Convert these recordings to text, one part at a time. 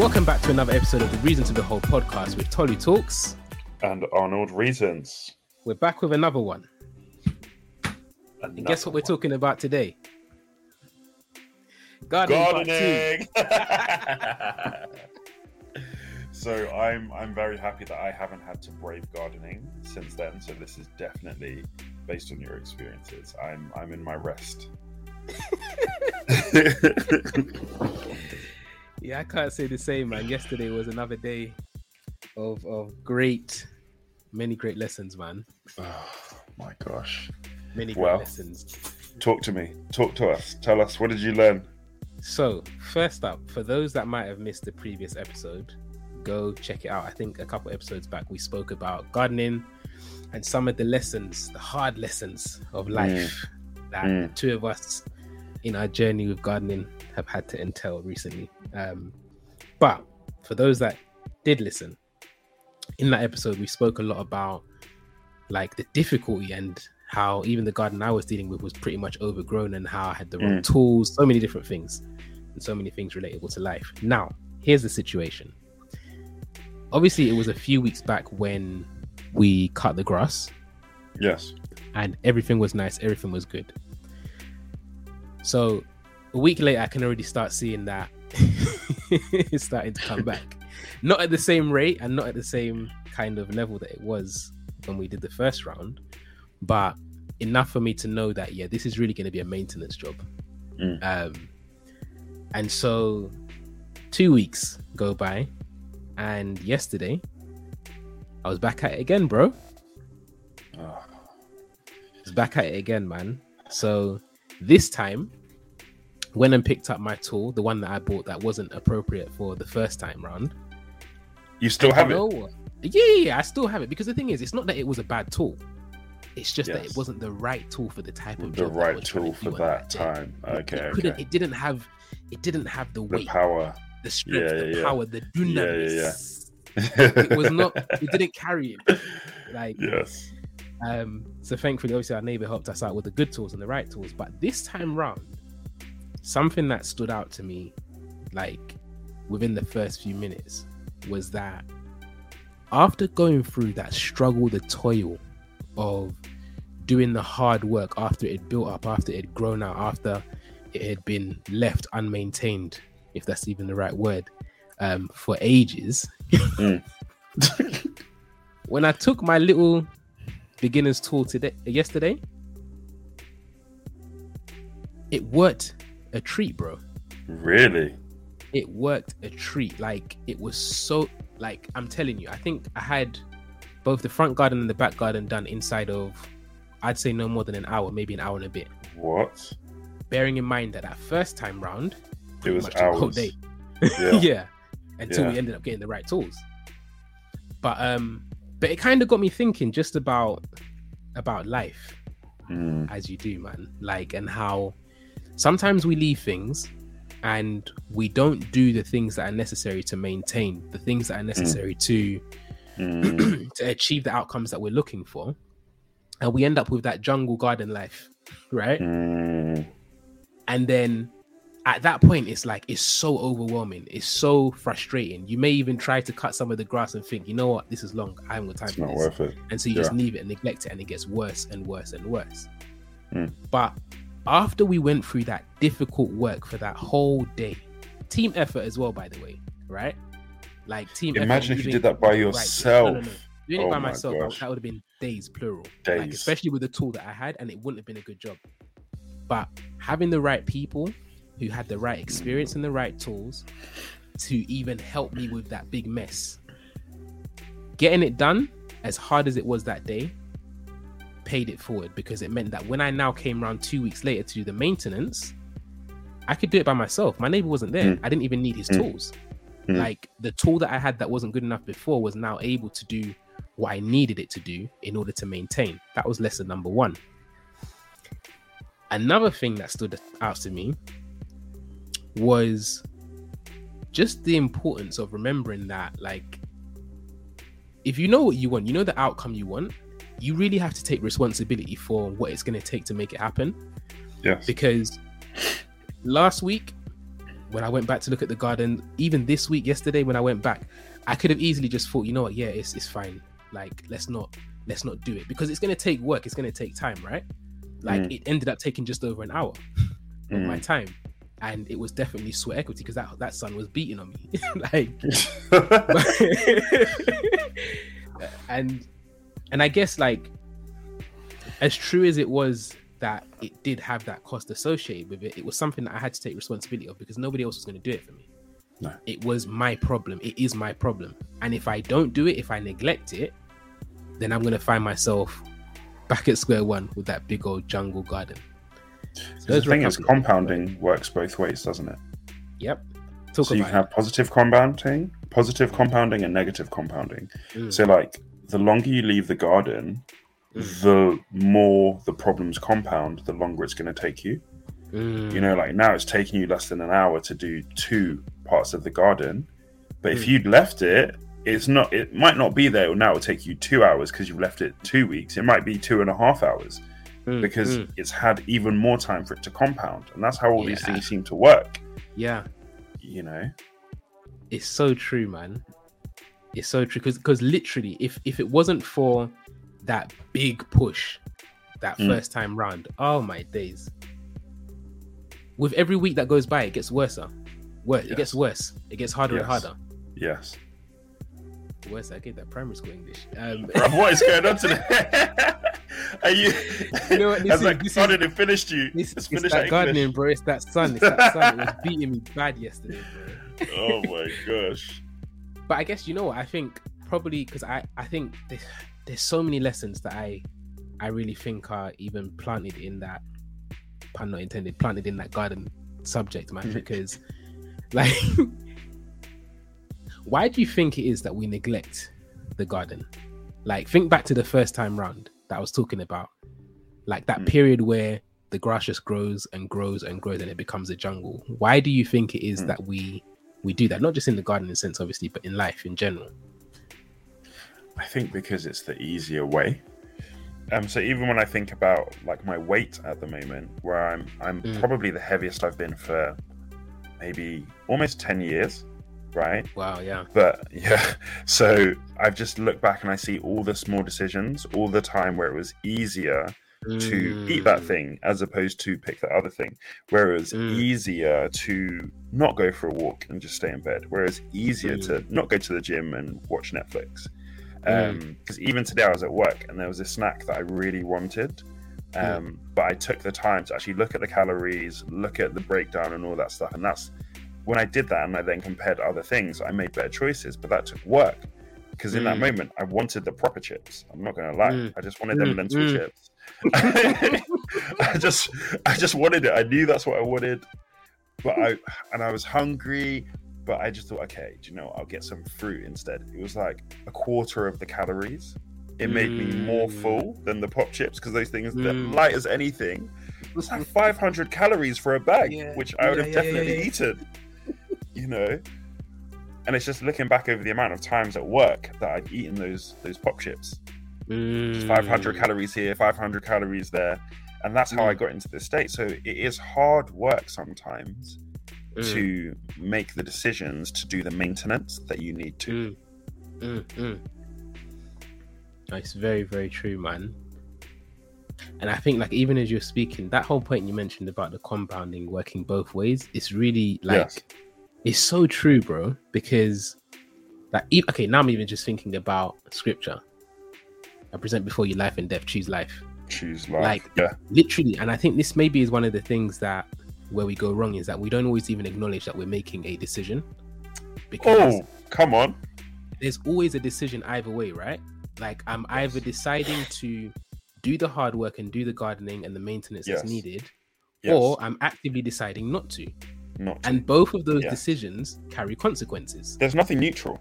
Welcome back to another episode of the Reason to Behold podcast with Tolly Talks. And Arnold Reasons. We're back with another one. Another And guess what we're talking about today? Gardening. Gardening. so I'm I'm very happy that I haven't had to brave gardening since then. So this is definitely based on your experiences. I'm I'm in my rest. Yeah, I can't say the same, man. Yesterday was another day of of great, many great lessons, man. oh my gosh. Many great Well. lessons. Talk to me. Talk to us. Tell us what did you learn? So, first up, for those that might have missed the previous episode, go check it out. I think a couple episodes back we spoke about gardening and some of the lessons, the hard lessons of life that Mm. the two of us in our journey with gardening have had to entail recently. Um, but for those that did listen, in that episode we spoke a lot about like the difficulty and how even the garden I was dealing with was pretty much overgrown and how I had the wrong tools, so many different things, and so many things relatable to life. Now, here's the situation. Obviously, it was a few weeks back when we cut the grass Yes. and everything was nice, everything was good. So a week later, I can already start seeing that it's starting to come back. Not at the same rate and not at the same kind of level that it was when we did the first round, but enough for me to know that yeah, this is really going to be a maintenance job. Mm. Um, and so two weeks go by, and yesterday I was back at it again, bro. Oh, was back at it again, man. So this time, went and picked up my tool, the one that I bought that wasn't appropriate for the first time round. you still have it? Yeah, yeah, yeah, I still have it because the thing is, it's not that it was a bad tool. It's just that it wasn't the right tool for the type of The I right was trying to tool for that time. Okay, it, okay. It didn't have. It didn't have the The weight, power. the strength, Yeah, the yeah, yeah. power, the Yeah, yeah, yeah. It was not. It didn't carry it. Like yes. Um, so thankfully, obviously, our neighbor helped us out with the good tools and the right tools. But this time round, something that stood out to me, like within the first few minutes, was that after going through that struggle, the toil of doing the hard work after it had built up, after it had grown out, after it had been left unmaintained, if that's even the right word, um, for ages. Mm. when I took my little beginner's tool today, yesterday, it worked a treat, bro. Really? It worked a treat. Like it was so like I'm telling you, I think I had both the front garden and the back garden done inside of I'd say no more than an hour, maybe an hour and a bit. What? Bearing in mind that that first time round, It was took whole hours. day. Yeah. yeah. Until we ended up getting the right tools. But um but it kind of got me thinking just about about life Mm, as you do, man. Like, and how sometimes we leave things and we don't do the things that are necessary to maintain the things that are necessary to mm, to achieve the outcomes that we're looking for, and we end up with that jungle garden life, right? mm. And then at that point, it's like it's so overwhelming, it's so frustrating. You may even try to cut some of the grass and think, you know what, this is long. I haven't got time It's for not this. worth it. and so you just leave it and neglect it and it gets worse and worse and worse Mm. but after we went through that difficult work for that whole day team effort as well by the way right like team Imagine if you did that by right- yourself. no, no, no. doing it Oh by my myself gosh. that would have been days plural like Days. especially with the tool that i had and it wouldn't have been a good job but having the right people who had the right experience and the right tools to even help me with that big mess getting it done as hard as it was that day paid it forward because it meant that when I now came around two weeks later to do the maintenance, I could do it by myself. My neighbor wasn't there. Mm. I didn't even need his Mm. tools. Mm. Like the tool that I had that wasn't good enough before was now able to do what I needed it to do in order to maintain. That was lesson number one. Another thing that stood out to me was just the importance of remembering that, like, if you know what you want, you know the outcome you want, you really have to take responsibility for what it's going to take to make it happen. Yes. Because last week, when I went back to look at the garden, even this week, yesterday when I went back, I could have easily just thought, you know what, yeah, it's it's fine. Like let's not let's not do it because it's gonna take work. It's gonna take time, right? Like Mm. it ended up taking just over an hour of my Mm. time, and it was definitely sweat equity because that that sun was beating on me, like. and and I guess like as true as it was that it did have that cost associated with it, it was something that I had to take responsibility of because nobody else was going to do it for me. No. It was my problem. It is my problem. And if I don't do it, if I neglect it, then I'm going to find myself back at square one with that big old jungle garden. The those a thing is, compounding works both ways, doesn't it? Yep. Talk so you can have positive compounding, positive compounding, and negative compounding. Mm, So, like, the longer you leave the garden, Mm. the more the problems compound, the longer it's going to take you. mm, You know, like now it's taking you less than an hour to do two parts of the garden, but if Mm. you'd left it, it's not. It might not be there. Now it'll take you two hours because you've left it two weeks. It might be two and a half hours mm, because mm. it's had even more time for it to compound, and that's how all these things seem to work. yeah, You know, it's so true, man. It's so true because because literally, if if it wasn't for that big push, that Mm. first time round, oh my days. With every week that goes by, it gets worse. Worse. It gets worse. It gets harder and harder. yes. Worse. I get that primary school English. Um, Bruv, what is going on today? Are you? You know what, this is- that this is- garden finished you? it's, It's it's finished that gardening, English. bro. It's that sun. It's that sun. It was beating me bad yesterday, bro. Oh my gosh. but I guess you know what I think probably because I I think there's, there's so many lessons that I I really think are even planted in that pun not intended planted in that garden subject man because like why do you think it is that we neglect the garden like think back to the first time round that I was talking about like that Mm. period where the grass just grows and grows and grows and it becomes a jungle why do you think it is Mm. that we we do that not just in the gardening sense obviously but in life in general I think because it's the easier way. Um, so even when I think about like my weight at the moment, where I'm I'm Mm. probably the heaviest I've been for maybe almost ten years, right? wow yeah But yeah, so I've just looked back and I see all the small decisions, all the time where it was easier to eat that Mm. thing as opposed to pick that other thing. Whereas Mm. easier to not go for a walk and just stay in bed. Whereas easier Mm. to not go to the gym and watch Netflix. Mm. Because even today I was at work and there was a snack that I really wanted. Mm. Um, But I took the time to actually look at the calories, look at the breakdown and all that stuff. And that's when I did that and I then compared other things, I made better choices. But that took work. Because in that Mm. moment, I wanted the proper chips. I'm not going to lie. Mm. I just wanted them Mm, lentil mm. chips. I just, I just wanted it. I knew that's what I wanted, but I, and I was hungry. But I just thought, okay, do you know, what? I'll get some fruit instead. It was like a quarter of the calories. It made me more Mm. full than the pop chips because those things, they're Mm. light as anything. It was like 500 calories for a bag, Yeah, which I would yeah, have yeah, definitely eaten. You know, and it's just looking back over the amount of times at work that I'd eaten those those pop chips. Just 500 Mm. calories here, 500 calories there. And that's how I Mm. got into this state. So it is hard work sometimes Mm. to make the decisions to do the maintenance that you need to. Mm. Mm, mm. It's very, very true, man. And I think, like, even as you're speaking, that whole point you mentioned about the compounding working both ways, it's really like, Yes. It's so true, bro. Because, like, okay, now I'm even just thinking about scripture. I present before you life and death, choose life. Choose life. Like- yeah. Literally, and I think this maybe is one of the things that where we go wrong is that we don't always even acknowledge that we're making a decision. Because Oh, come on. there's always a decision either way, right? Like I'm either deciding to do the hard work and do the gardening and the maintenance Yes. that's needed, Yes. or I'm actively deciding not to. Not. And both of those Yeah. decisions carry consequences. There's nothing neutral.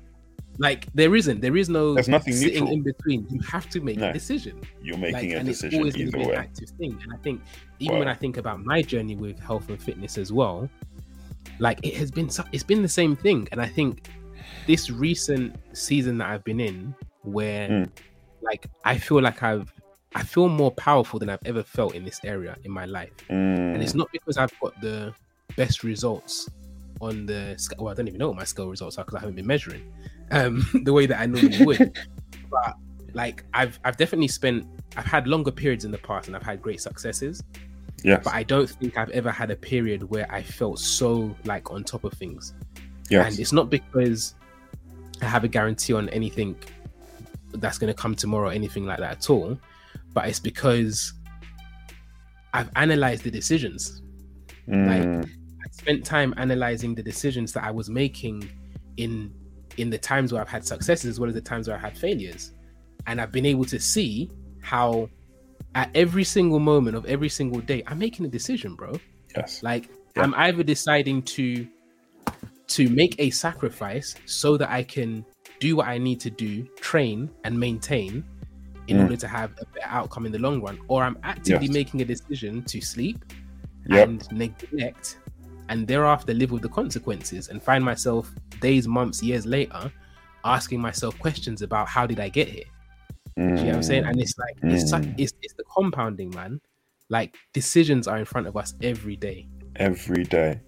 Like there isn't, there is no There's nothing sitting neutral. in between. You have to make No. a decision. You're Like, making a and it's decision always either be an active thing. And I think even when I think about my journey with health and fitness as well, like it has been, it's been the same thing. And I think this recent season that I've been in, where Mm. like I feel like I've, I feel more powerful than I've ever felt in this area in my life. And it's Mm, not because I've got the best results on the sc- well, I don't even know what my scale results are because I haven't been measuring um, the way that I normally would. but like I've I've definitely spent I've had longer periods in the past and I've had great successes. Yeah. But I don't think I've ever had a period where I felt so like on top of things. Yeah. And it's not because I have a guarantee on anything that's going to come tomorrow, or anything like that at all. But it's because I've analyzed the decisions. Mm, I spent time analyzing the decisions that I was making in in the times where I've had successes as well as the times where I've had failures. And I've been able to see how at every single moment of every single day, I'm making a decision, bro. yes. Like Yeah. I'm either deciding to to make a sacrifice so that I can do what I need to do, train and maintain in Mm. order to have a better outcome in the long run, or I'm actively Yes. making a decision to sleep Yep. and neglect and thereafter live with the consequences and find myself days, months, years later asking myself questions about how did I get here? Do you know what I'm saying? And it's like it's, such, Mm. it's it's the compounding, man. Like decisions are in front of us every day. every day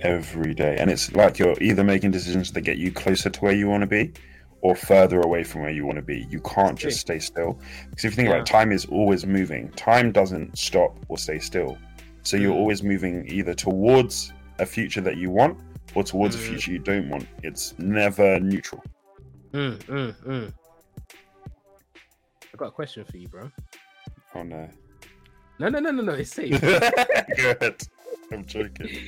every day and it's like you're either making decisions that get you closer to where you want to be or further away from where you want to be you can't just stay still because if you think about it time is always moving time doesn't stop or stay still so you're Mm. always moving either towards a future that you want or towards a Mm. future you don't want it's never neutral Mm, mm, mm. I got a question for you, bro. oh no No, no, no, no, no. It's safe. go ahead i'm joking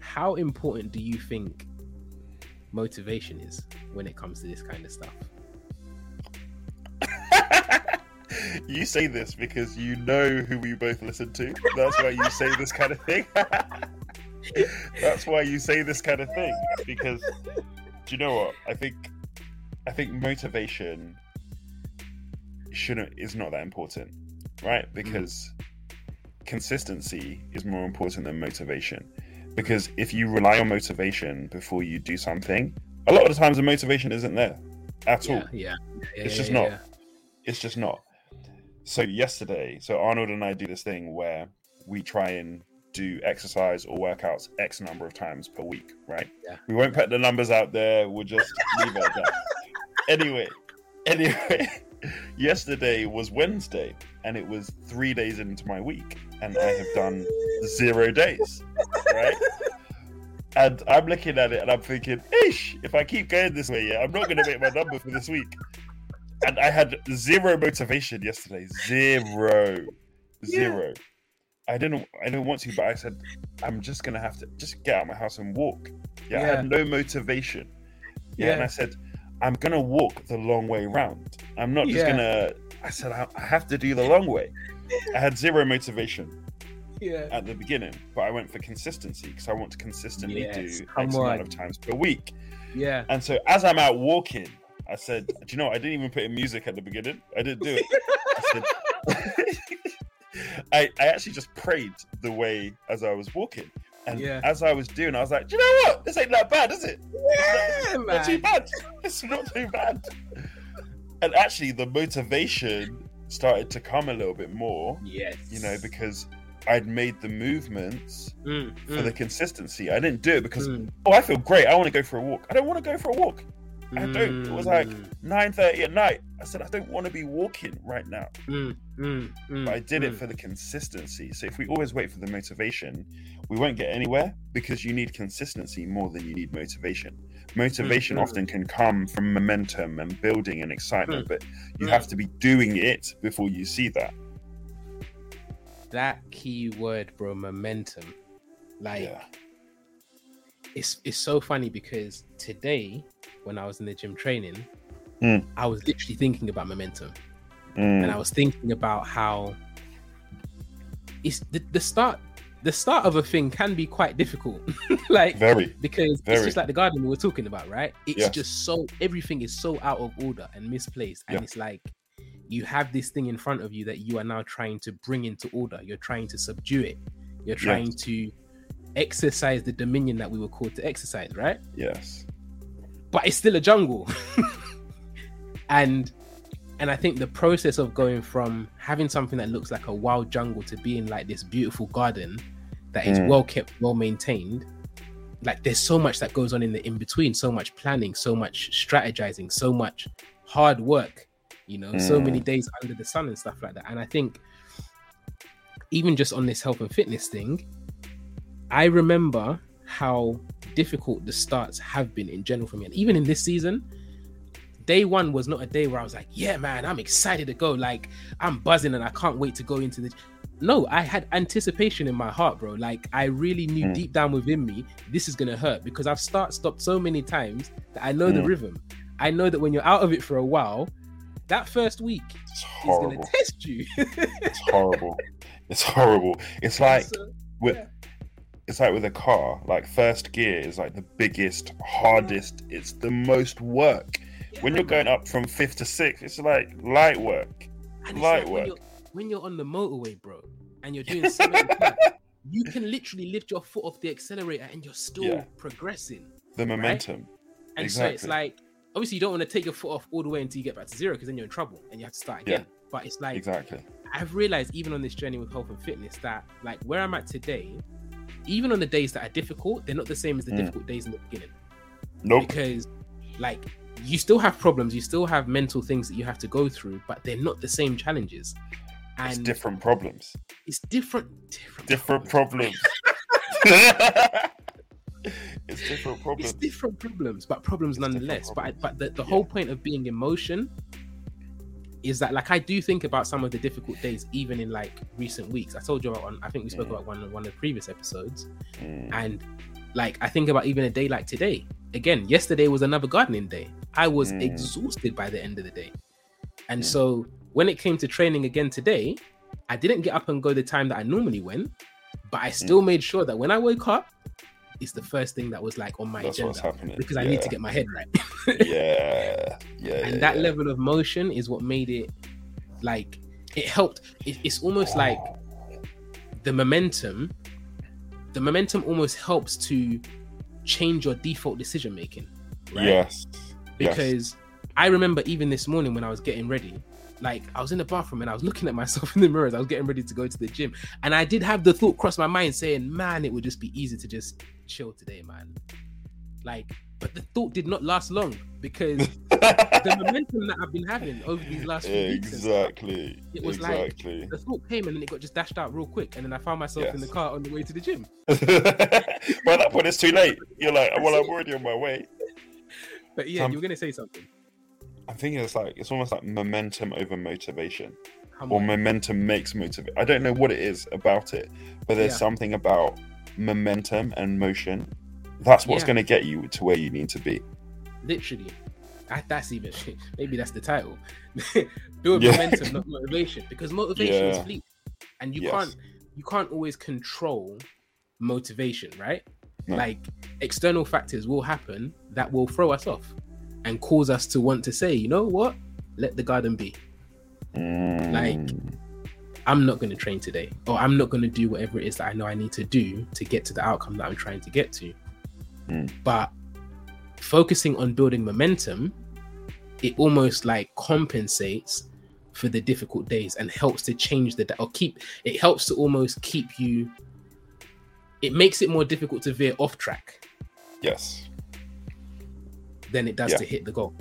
How important do you think motivation is when it comes to this kind of stuff? You say this because you know who we both listen to. That's why you say this kind of thing. That's why you say this kind of thing. Because do you know what? I think I think motivation shouldn't is not that important. Right? Mm. Because consistency is more important than motivation. Because if you rely on motivation before you do something, a lot of the times the motivation isn't there at all Yeah, yeah. yeah It's yeah, just yeah, not. yeah. it's just not. So yesterday, so Arnold and I do this thing where we try and do exercise or workouts X number of times per week, right? Yeah. We won't put the numbers out there. We'll just leave it at that. Anyway, anyway, yesterday was Wednesday, and it was three days into my week, and I have done zero days, right? And I'm looking at it and I'm thinking, ish, if I keep going this way, yeah, I'm not going to make my number for this week and I had zero motivation yesterday. Zero, zero. I didn't. I didn't want to, but I said I'm just gonna have to just get out of my house and walk. Yeah, I had no motivation. Yeah, and I said I'm gonna walk the long way round. I'm not just Yeah. gonna. I said I, I have to do the long way. I had zero motivation Yeah. at the beginning, but I went for consistency because I want to consistently Yes, do X on. amount of times per week. Yeah. And so as I'm out walking, I said, "Do you know? I didn't even put in music at the beginning. I didn't do it. I said, I, I actually just prayed the way as I was walking, and Yeah. as I was doing, I was like, "Do you know what? This ain't that bad, is it? Yeah, Not too bad. It's not too bad." And actually, the motivation started to come a little bit more, Yes. you know, because I'd made the movements Mm, for mm, the consistency. I didn't do it because mm, oh, I feel great. I want to go for a walk. I don't want to go for a walk. I don't. It was like mm, nine thirty at night. I said I don't want to be walking right now. mm, mm, mm, But I did it mm. for the consistency. So if we always wait for the motivation, we won't get anywhere because you need consistency more than you need motivation. Motivation Mm, often can come from momentum and building and excitement, but you have to be doing it before you see that. that key word, bro, momentum. Like yeah. it's it's so funny because today when I was in the gym training, Mm. I was literally thinking about momentum. Mm, and I was thinking about how it's the, the start the start of a thing can be quite difficult like very. because it's just like the garden we were talking about right it's Yes. just so everything is so out of order and misplaced and Yeah. it's like you have this thing in front of you that you are now trying to bring into order you're trying to subdue it you're trying to exercise the dominion that we were called to exercise right Yes. But it's still a jungle. and and I think the process of going from having something that looks like a wild jungle to being like this beautiful garden that is Mm. well kept, well maintained, like there's so much that goes on in the in between, so much planning, so much strategizing, so much hard work, you know, so Mm. many days under the sun and stuff like that. And I think even just on this health and fitness thing, I remember how difficult the starts have been in general for me. And even in this season, day one was not a day where I was like, yeah, man, I'm excited to go. Like, I'm buzzing and I can't wait to go into the. No, I had anticipation in my heart, bro. Like, I really knew Mm. deep down within me, this is going to hurt because I've start stopped so many times that I know the Mm. rhythm. I know that when you're out of it for a while, that first week is going to test you. It's horrible. It's horrible. It's like So, with yeah. It's like with a car. Like first gear is like the biggest, hardest. It's the most work. When you're going up from fifth to sixth, it's like light work. Light like when work. you're, when you're on the motorway, bro, and you're doing 75, you can literally lift your foot off the accelerator and you're still Yeah. progressing. The momentum. And so it's like, obviously, you don't want to take your foot off all the way until you get back to zero because then you're in trouble and you have to start Yeah. again. But it's like, Exactly. I've realized even on this journey with health and fitness that, like, where I'm at today, even on the days that are difficult, they're not the same as the Mm. difficult days in the beginning Nope. because like you still have problems you still have mental things that you have to go through but they're not the same challenges and It's different problems. it's different different, Different problems. problems. it's different problems. it's different problems but problems different nonetheless but but the, the Yeah. whole point of being in motion is that like i do think about some of the difficult days even in like recent weeks i told you about one i think we spoke Mm. about one one of the previous episodes Mm, and like i think about even a day like today again yesterday was another gardening day i was Mm. exhausted by the end of the day and Mm. so when it came to training again today i didn't get up and go the time that i normally went but i still Mm. made sure that when i woke up it's the first thing that was like on my That's agenda because i yeah. need to get my head right yeah, yeah, and yeah, that yeah. level of motion is what made it like it helped it, it's almost like the momentum the momentum almost helps to change your default decision making right Yes. yes. because i remember even this morning when i was getting ready like i was in the bathroom and i was looking at myself in the mirror as i was getting ready to go to the gym and i did have the thought cross my mind saying man it would just be easy to just chill today man like but the thought did not last long because the momentum that I've been having over these last few weeks, exactly. It was like- exactly. the thought came and then it got just dashed out real quick, and then I found myself in the car on the way to the gym. By that point, it's too late. You're like, well, I'm already on my way. But yeah, Some- you were gonna say something. I'm thinking it's like it's almost like momentum over motivation, or momentum makes motivation. I don't know what it is about it, but there's Yeah. something about momentum and motion. That's what's Yeah. going to get you to where you need to be. literally. I, that's even maybe that's the title. Build Yeah. momentum, not motivation, because motivation is Yeah. fleet, and you Yes. can't you can't always control motivation, right? No. Like external factors will happen that will throw us off and cause us to want to say, you know what, let the garden be. Like, Mm, I'm not going to train today, or I'm not going to do whatever it is that I know I need to do to get to the outcome that I'm trying to get to. Mm. But focusing on building momentum, it almost like compensates for the difficult days and helps to change the or keep it helps to almost keep you. It makes it more difficult to veer off track yes, than it does Yeah. to hit the goal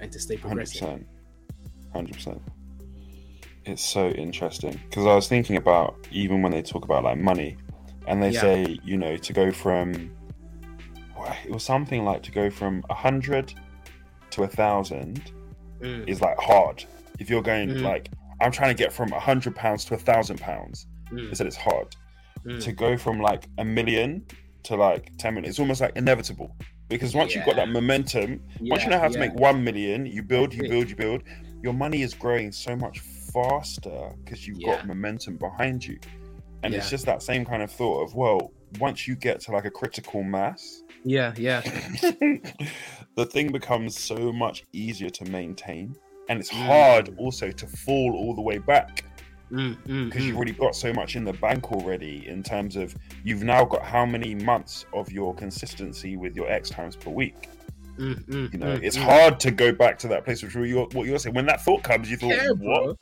and to stay progressive. percent, hundred percent. It's so interesting because I was thinking about even when they talk about like money, and they Yeah. say you know to go from it was something like to go from a hundred to a thousand Mm, is like hard. If you're going Mhm. like I'm trying to get from a hundred pounds to a thousand pounds, mm, they said it's hard. mm. To go from like a million to like ten million, it's almost like inevitable. Because once you've got that momentum, once you know how to make one million, you build, you build, you build. Your money is growing so much faster because you've Yeah. got momentum behind you. And it's just that same kind of thought of, well, once you get to like a critical mass, Yeah, yeah, the thing becomes so much easier to maintain. And it's Mm. hard also to fall all the way back Mm, mm, because you've mm. already got so much in the bank already in terms of you've now got how many months of your consistency with your X times per week. Mm, mm, You know, mm, it's mm. hard to go back to that place which you're, what you're saying. When that thought comes, you thought, Yeah, what?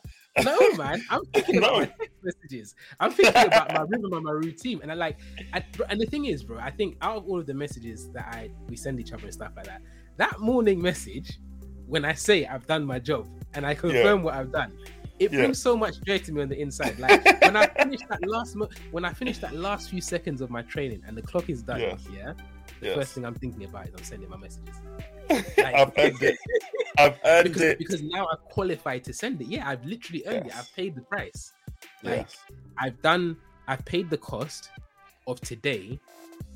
No, man. I'm thinking about my text messages. I'm thinking about my rhythm and my routine. And I like, I, and the thing is, bro, I think out of all of the messages that I we send each other and stuff like that, that morning message, when I say I've done my job and I confirm yeah. what I've done, it brings so much joy to me on the inside. Like when I finish that last, mo- when I finish that last few seconds of my training and the clock is done, yeah, the yes. first thing I'm thinking about is I'm sending my messages. Like, I've earned it. I've earned because, it because now I've qualified to send it. Yeah, I've literally earned yes. it. I've paid the price. Like yes. I've done. I've paid the cost of today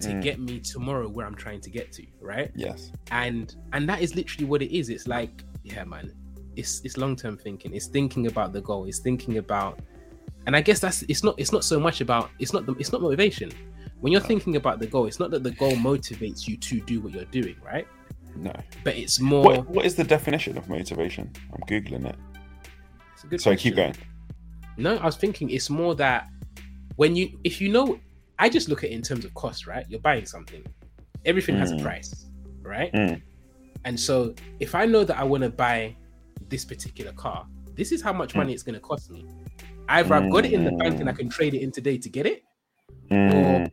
to mm. get me tomorrow where I'm trying to get to. Right. Yes. And and that is literally what it is. It's like yeah, man. It's it's long term thinking. It's thinking about the goal. It's thinking about, and I guess that's it's not it's not so much about it's not the, it's not motivation. When you're thinking about the goal, it's not that the goal motivates you to do what you're doing, right? No. But it's more. What, what is the definition of motivation? I'm googling it. It's a good. Sorry, keep going. No, I was thinking it's more that when you, if you know, I just look at it in terms of cost, right? You're buying something, everything mm. has a mm. price, right? Mm. And so if I know that I want to buy this particular car, this is how much mm. money it's going to cost me. Either I've got it in the bank and I can trade it in today to get it, or mm.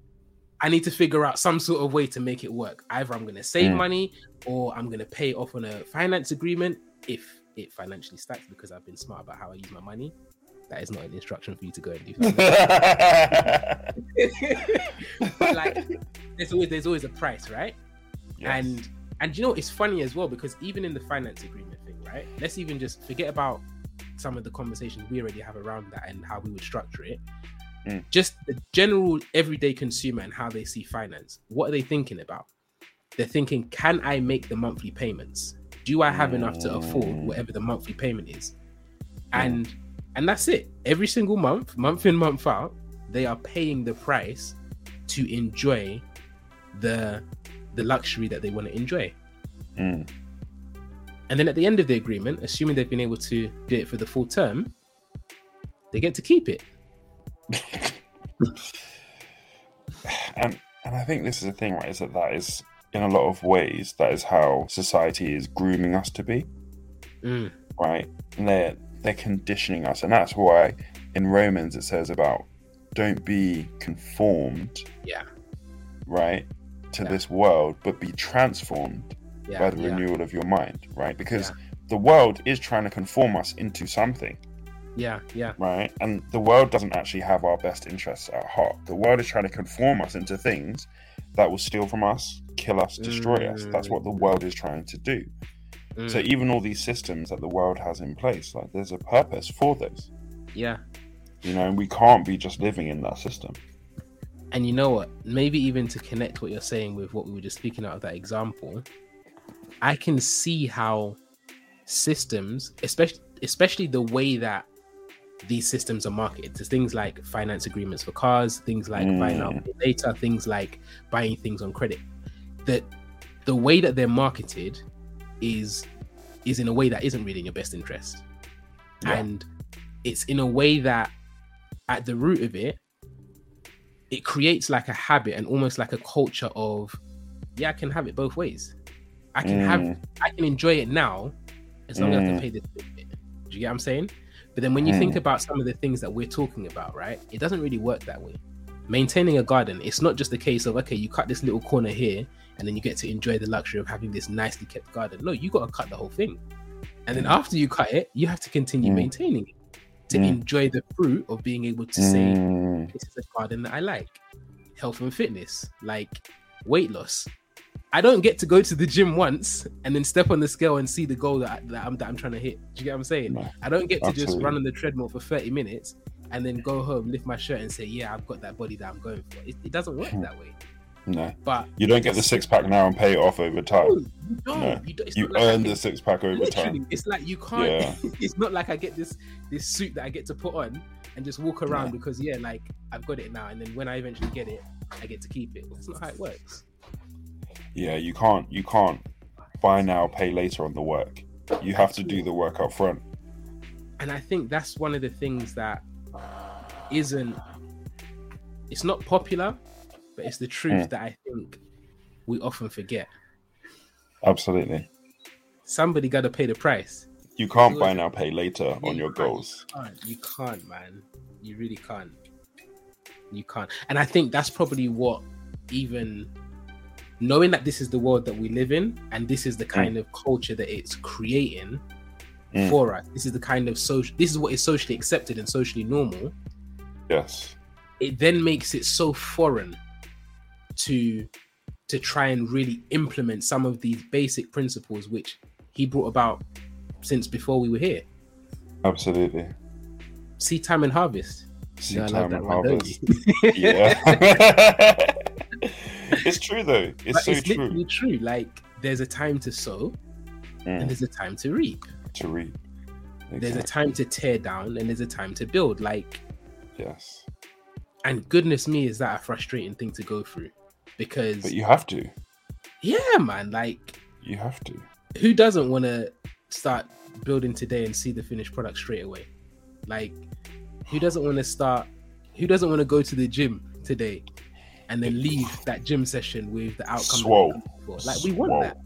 I need to figure out some sort of way to make it work. Either I'm going to save mm. money or I'm going to pay off on a finance agreement if it financially stacks because I've been smart about how I use my money. That is not an instruction for you to go and do. but like, there's always there's always a price, right? Yes. And and you know it's funny as well because even in the finance agreement thing, right? Let's even just forget about some of the conversations we already have around that and how we would structure it. Mm. Just the general everyday consumer and how they see finance. What are they thinking about? They're thinking, can I make the monthly payments? Do I have enough to afford mm. whatever the monthly payment is? And and that's it. Every single month, month in, month out, they are paying the price to enjoy the the luxury that they want to enjoy. Mm. And then at the end of the agreement, assuming they've been able to do it for the full term, they get to keep it. And and I think this is the thing, right? Is that that is in a lot of ways that is how society is grooming us to be, mm. right? And they're they're conditioning us, and that's why in Romans it says about don't be conformed, yeah, right, to yeah. this world, but be transformed yeah, by the yeah. renewal of your mind, right? Because the world is trying to conform us into something. Yeah, yeah. Right? And the world doesn't actually have our best interests at heart. The world is trying to conform us into things that will steal from us, kill us, destroy mm. us. That's what the world is trying to do. Mm. So even all these systems that the world has in place, like there's a purpose for those. Yeah. You know, and we can't be just living in that system. And you know what? Maybe even to connect what you're saying with what we were just speaking out of that example, I can see how systems, especially especially the way that these systems are marketed to things like finance agreements for cars, things like mm. buying out data, things like buying things on credit. That the way that they're marketed is is in a way that isn't really in your best interest. Yeah. And it's in a way that at the root of it, it creates like a habit and almost like a culture of, yeah, I can have it both ways. I can mm. have I can enjoy it now as long mm. as I can mm. pay the Do you get what I'm saying? But then when you mm. think about some of the things that we're talking about, right, it doesn't really work that way. Maintaining a garden, it's not just a case of okay, you cut this little corner here, and then you get to enjoy the luxury of having this nicely kept garden. No, you got to cut the whole thing, and then mm. after you cut it, you have to continue mm. maintaining it to mm. enjoy the fruit of being able to say, mm. "This is a garden that I like." Health and fitness, like weight loss, I don't get to go to the gym once and then step on the scale and see the goal that, I, that, I'm, that I'm trying to hit. Do you get what I'm saying? No, I don't get to absolutely. just run on the treadmill for 30 minutes and then go home, lift my shirt, and say, "Yeah, I've got that body that I'm going for." It, it doesn't work hmm. that way. No, but you don't get the six pack now and pay it off over time. No, no. you, you like earn the six pack over time. It's like you can't. Yeah. it's not like I get this this suit that I get to put on and just walk around because yeah, like I've got it now, and then when I eventually get it, I get to keep it. That's not how it works yeah, you can't you can't buy now, pay later on the work. You have to do the work up front. And I think that's one of the things that isn't it's not popular, but it's the truth mm. that I think we often forget. Absolutely. Somebody got to pay the price. You can't buy now, pay later on your goals. You can't, you can't, man. You really can't. You can't. And I think that's probably what even knowing that this is the world that we live in and this is the kind mm. of culture that it's creating mm. for us. This is the kind of social this is what is socially accepted and socially normal. Yes. It then makes it so foreign to to try and really implement some of these basic principles which he brought about since before we were here. Absolutely. Seed time and harvest. Seed time and harvest. yeah. it's true though. It's but so it's true. literally true. Like there's a time to sow mm. and there's a time to reap. To reap. Exactly. There's a time to tear down and there's a time to build. Like Yes. And goodness me, is that a frustrating thing to go through? Because But you have to. Yeah, man. Like you have to. Who doesn't want to start building today and see the finished product straight away. Like, who doesn't want to start? Who doesn't want to go to the gym today and then leave that gym session with the outcome? Swole. Like, we want that,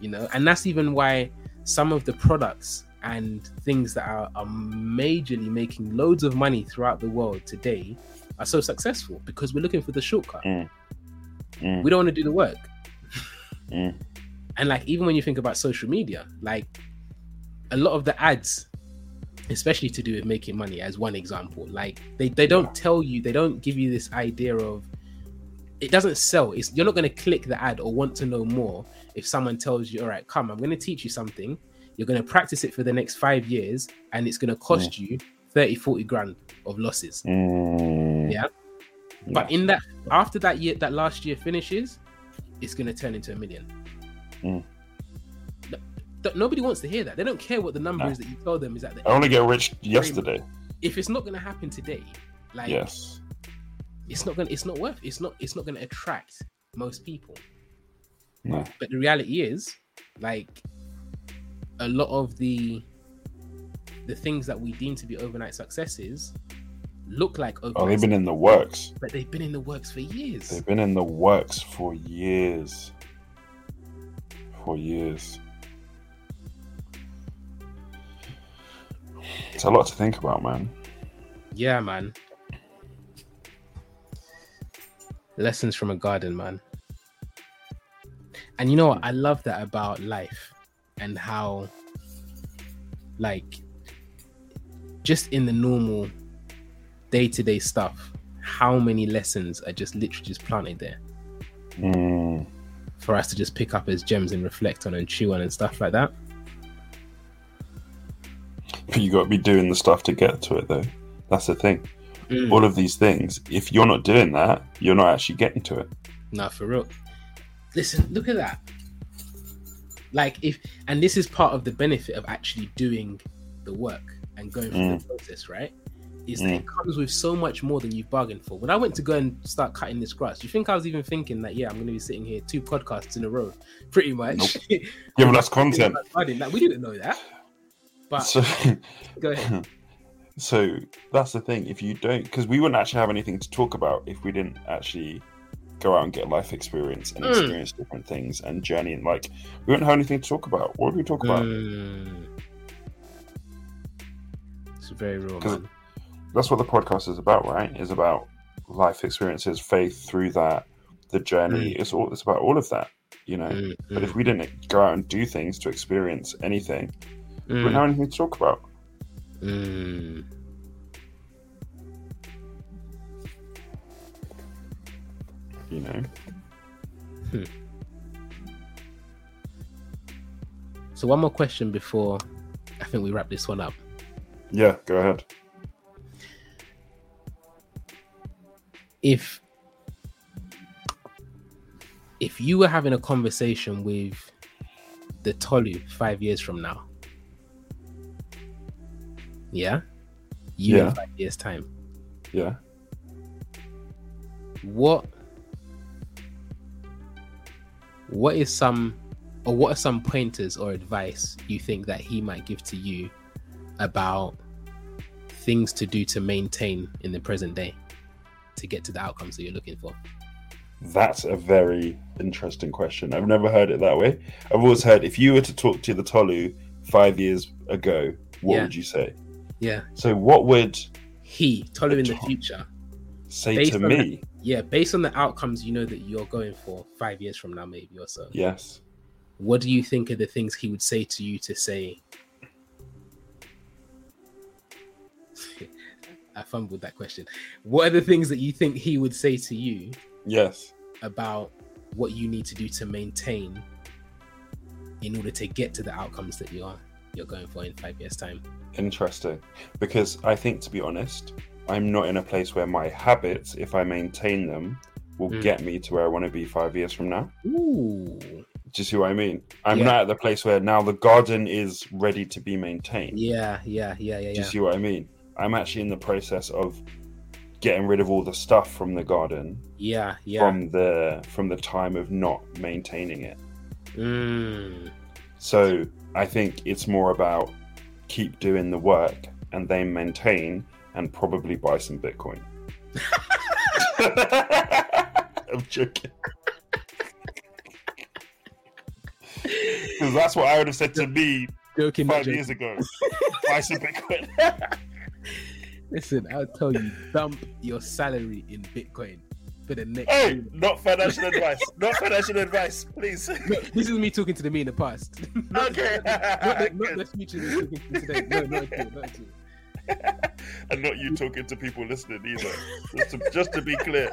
you know, and that's even why some of the products and things that are, are majorly making loads of money throughout the world today are so successful because we're looking for the shortcut. Mm. Mm. We don't want to do the work. Mm. And like even when you think about social media, like a lot of the ads, especially to do with making money, as one example, like they, they don't tell you, they don't give you this idea of it doesn't sell. It's you're not gonna click the ad or want to know more if someone tells you, all right, come, I'm gonna teach you something. You're gonna practice it for the next five years, and it's gonna cost mm. you 30, 40 grand of losses. Mm. Yeah. But in that after that year, that last year finishes, it's gonna turn into a million. Mm. No, nobody wants to hear that. They don't care what the number no. is that you tell them is at the. I only get rich yesterday. If it's not going to happen today, like yes, it's not going. to It's not worth. It's not. It's not going to attract most people. No. But the reality is, like, a lot of the the things that we deem to be overnight successes look like overnight. Oh, they've been in the works. But they've been in the works for years. They've been in the works for years for years. It's a lot to think about, man. Yeah, man. Lessons from a garden, man. And you know what? I love that about life and how, like, just in the normal day to day stuff, how many lessons are just literally just planted there. Mm for us to just pick up as gems and reflect on and chew on and stuff like that. But you got to be doing the stuff to get to it, though. That's the thing. Mm. All of these things, if you're not doing that, you're not actually getting to it. No, for real. Listen, look at that. Like, if, and this is part of the benefit of actually doing the work and going through mm. the process, right? is mm. that it comes with so much more than you bargained for. When I went to go and start cutting this grass, do you think I was even thinking that yeah, I'm going to be sitting here two podcasts in a row, pretty much. Nope. yeah, but that's content. Like, we didn't know that. But so, go ahead. So that's the thing. If you don't, because we wouldn't actually have anything to talk about if we didn't actually go out and get life experience and mm. experience different things and journey. And like, we wouldn't have anything to talk about. What do we talk about? Mm. It's very real, man that's what the podcast is about, right? Is about life experiences, faith through that, the journey. Mm. It's all it's about all of that, you know. Mm, but if mm. we didn't go out and do things to experience anything, we wouldn't have anything to talk about. Mm. You know. Hmm. So one more question before I think we wrap this one up. Yeah, go ahead. if if you were having a conversation with the Tolu five years from now, yeah, you yeah. in five years time, yeah, what what is some or what are some pointers or advice you think that he might give to you about things to do to maintain in the present day? to get to the outcomes that you're looking for? That's a very interesting question. I've never heard it that way. I've always heard if you were to talk to the Tolu five years ago, what Yeah. would you say? Yeah. So, what would He, Tolu in the future. say to me? Yeah, based on the outcomes you know that you're going for five years from now, maybe or so. Yes. What do you think are the things he would say to you to say? I fumbled that question. What are the things that you think he would say to you Yes. about what you need to do to maintain in order to get to the outcomes that you are you're going for in five years' time? Interesting. Because I think, to be honest, I'm not in a place where my habits, if I maintain them, will Mm. get me to where I want to be five years from now. Ooh, Do you see what I mean? I'm Yeah. not at the place where now the garden is ready to be maintained. yeah, yeah, yeah, yeah, Do you yeah. see what I mean? I'm actually in the process of getting rid of all the stuff from the garden Yeah, yeah. from the from the time of not maintaining it. Mm, So I think it's more about keep doing the work and then maintain and probably buy some Bitcoin. I'm joking. Because that's what I would have said to me joking, five joking. years ago. buy some Bitcoin. Listen, I'll tell you, dump your salary in Bitcoin for the next. hey, year. not financial advice. Not financial advice, please. No, this is me talking to the me in the past. not, Okay. not, the, not the future talking to today. No, not at all. Not at all. and not you talking to people listening either. Just to, just to be clear,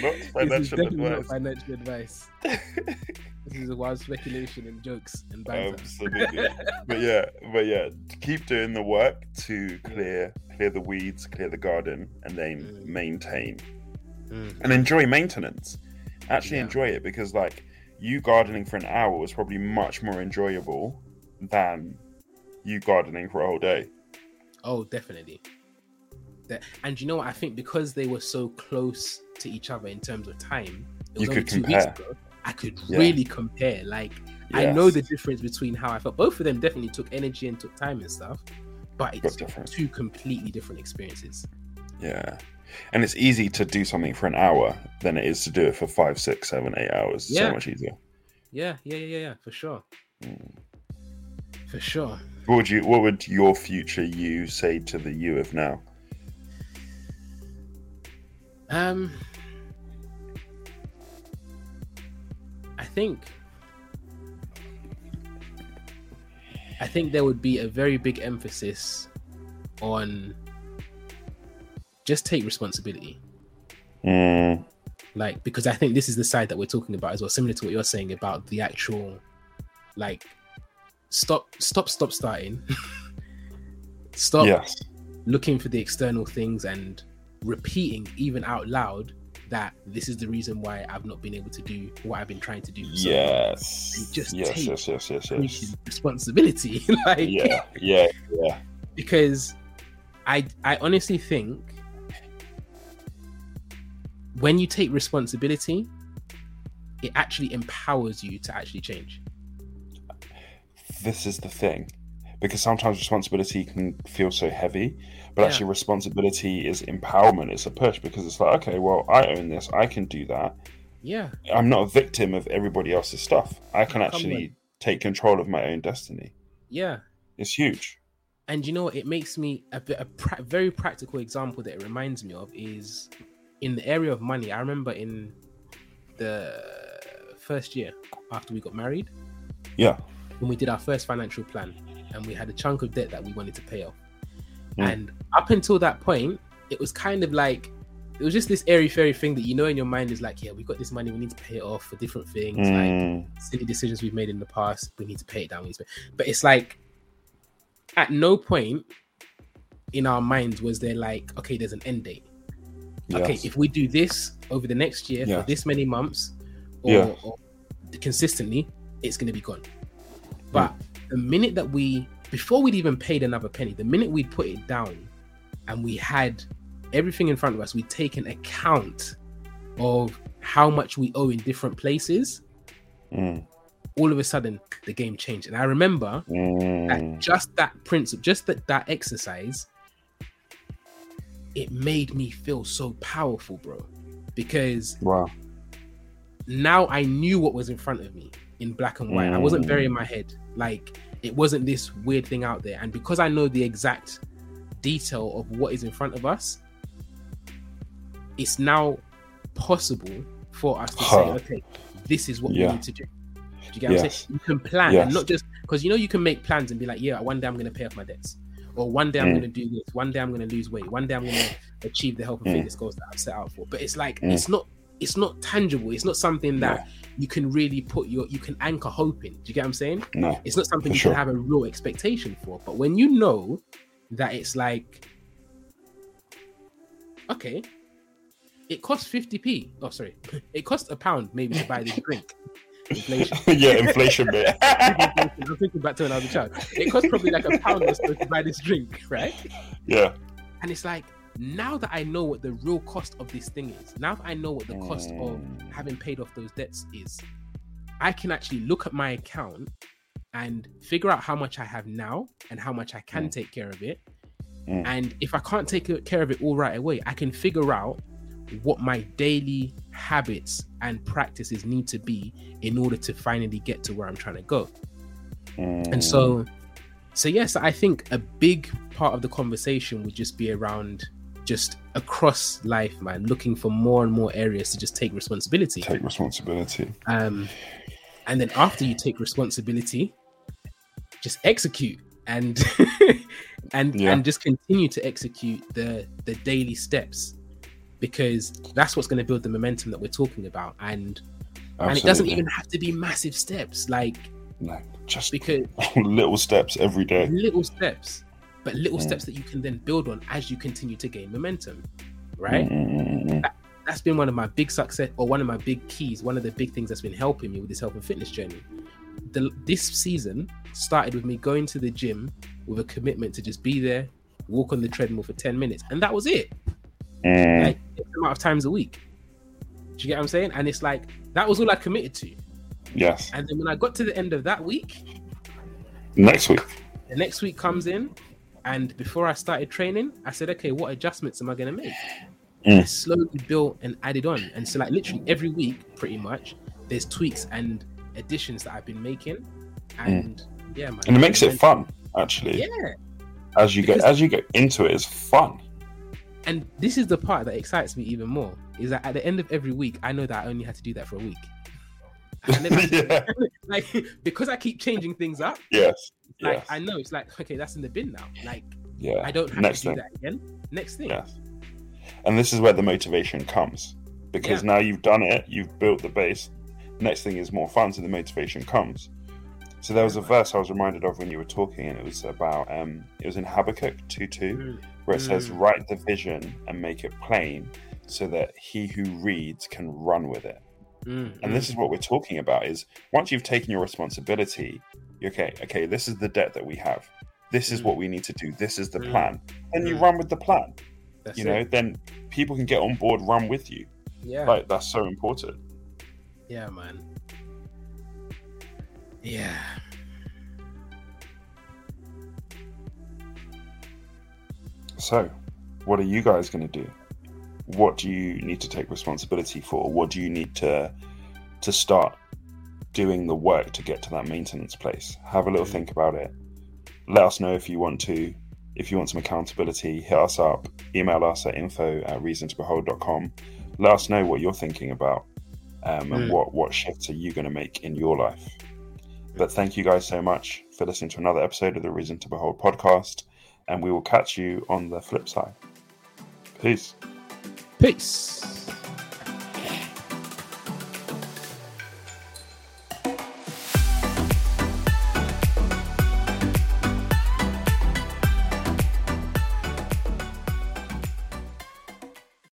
not financial definitely not advice. financial advice. this is a wild speculation and jokes and banter. Absolutely. but yeah, but yeah, keep doing the work to clear clear the weeds, clear the garden, and then Mm. maintain Mm. and enjoy maintenance. Actually Yeah. enjoy it because like you gardening for an hour was probably much more enjoyable than you gardening for a whole day. Oh, definitely. That, and you know what? I think because they were so close to each other in terms of time, it was You only could two weeks compare. ago. I could Yeah. really compare. Like I know the difference between how I felt. Both of them definitely took energy and took time and stuff, But it's two completely different experiences. Yeah. And it's easy to do something for an hour than it is to do it for five, six, seven, eight hours. Yeah. So much easier. Yeah, yeah, yeah, yeah, yeah, for sure, Mm. for sure. What would you what would your future you say to the you of now? Um, I think, I think there would be a very big emphasis on just take responsibility. Mm, like because i think this is the side that we're talking about as well similar to what you're saying about the actual like stop stop stop starting stop yes. looking for the external things and repeating even out loud that this is the reason why i've not been able to do what i've been trying to do. Yes. And just yes, take yes, yes, yes, yes. responsibility like Yeah, yeah, yeah. because I I honestly think when you take responsibility, it actually empowers you to actually change. This is the thing. Because sometimes responsibility can feel so heavy, but Yeah. actually responsibility is empowerment. It's a push because it's like, okay, well, I own this. I can do that. Yeah, I'm not a victim of everybody else's stuff. I can actually take control of my own destiny. yeah. It's huge. And you know? It makes me a, bit- a pra- very practical example that it reminds me of is in the area of money. I remember in the first year after we got married, Yeah. when we did our first financial plan and we had a chunk of debt that we wanted to pay off. Mm. And up until that point, it was kind of like it was just this airy fairy thing that you know in your mind is like, yeah, we've got this money, we need to pay it off for different things, like Mm, silly decisions we've made in the past, we need to pay it down. we need to pay- But it's like at no point in our minds was there like, okay, there's an end date. Okay, if we do this over the next year Yeah. for this many months or, Yeah. or consistently, it's going to be gone. But the minute that we, before we'd even paid another penny, the minute we'd put it down and we had everything in front of us, we'd taken account of how much we owe in different places, Mm, all of a sudden the game changed. And I remember that mm, just that principle, just that, that exercise, it made me feel so powerful, bro. Because wow. now I knew what was in front of me. in black and white. I wasn't burying mm. my head. Like it wasn't this weird thing out there. And because I know the exact detail of what is in front of us, it's now possible for us to Huh. say, okay, this is what Yeah. we need to do. Do you get what I'm saying? You can plan Yes. and not just because you know you can make plans and be like, yeah, one day I'm going to pay off my debts, or one day I'm Mm. going to do this, one day I'm going to lose weight, one day I'm going to achieve the health and Mm. fitness goals that I've set out for. But it's like Mm. it's not it's not tangible. It's not something that you can really put your you can anchor hope in. Do you get what I'm saying? No. It's not something you sure. can have a real expectation for. But when you know that it's like, okay, it costs 50p. Oh, sorry. It costs a pound maybe to buy this drink. Inflation. yeah, inflation bit. I'm thinking back to when I was a child. It costs probably like a pound or so to buy this drink, right? yeah. And it's like, now that I know what the real cost of this thing is, now that I know what the cost of Mm. having paid off those debts is, I can actually look at my account and figure out how much I have now and how much I can Mm. take care of it. Mm. And if I can't take care of it all right away, I can figure out what my daily habits and practices need to be in order to finally get to where I'm trying to go. Mm. And so, so yes, I think a big part of the conversation would just be around just across life, man, looking for more and more areas to just take responsibility. take responsibility. Um, and then after you take responsibility, just execute and and Yeah. and just continue to execute the the daily steps because that's what's going to build the momentum that we're talking about and and it doesn't even have to be massive steps like no, just because little steps every day. little steps but little Mm. steps that you can then build on as you continue to gain momentum right Mm, mm, mm, mm. that's been one of my big success or one of my big keys one of the big things that's been helping me with this health and fitness journey the, this season started with me going to the gym with a commitment to just be there walk on the treadmill for 10 minutes and that was it Mm. like amount of times a week do you get what i'm saying and it's like that was all i committed to Yes. and then when i got to the end of that week Next week. the next week comes in and before i started training i said okay what adjustments am i going to make Mm. I slowly built and added on and so like literally every week pretty much there's tweaks and additions that i've been making and yeah man Mm. And it makes it fun, actually. yeah As you get as you get into it, it's fun. And this is the part that excites me even more is that at the end of every week i know that i only had to do that for a week yeah. like because i keep changing things up Yes. like Yes. i know it's like okay that's in the bin now like Yeah. i don't have Next to do thing. that again next thing Yes. And this is where the motivation comes. Because now you've done it, you've built the base. Next thing is more fun, so the motivation comes. So there was a verse I was reminded of when you were talking, and it was about um it was in Habakkuk 2 2, Mm, where it says, Mm. Write the vision and make it plain so that he who reads can run with it. mm, And this is what we're talking about is once you've taken your responsibility, you're okay, okay, this is the debt that we have. This is Mm. what we need to do. This is the Mm. plan. Then you Mm. run with the plan that's you it. know then people can get on board run with you yeah like that's so important Yeah, man. Yeah. so what are you guys going to do what do you need to take responsibility for what do you need to to start doing the work to get to that maintenance place have a little Mm. think about it let us know if you want to if you want some accountability hit us up email us at info at reasontobehold.com let us know what you're thinking about um, and Mm. what what shifts are you going to make in your life but thank you guys so much for listening to another episode of the reason to behold podcast and we will catch you on the flip side peace Peace.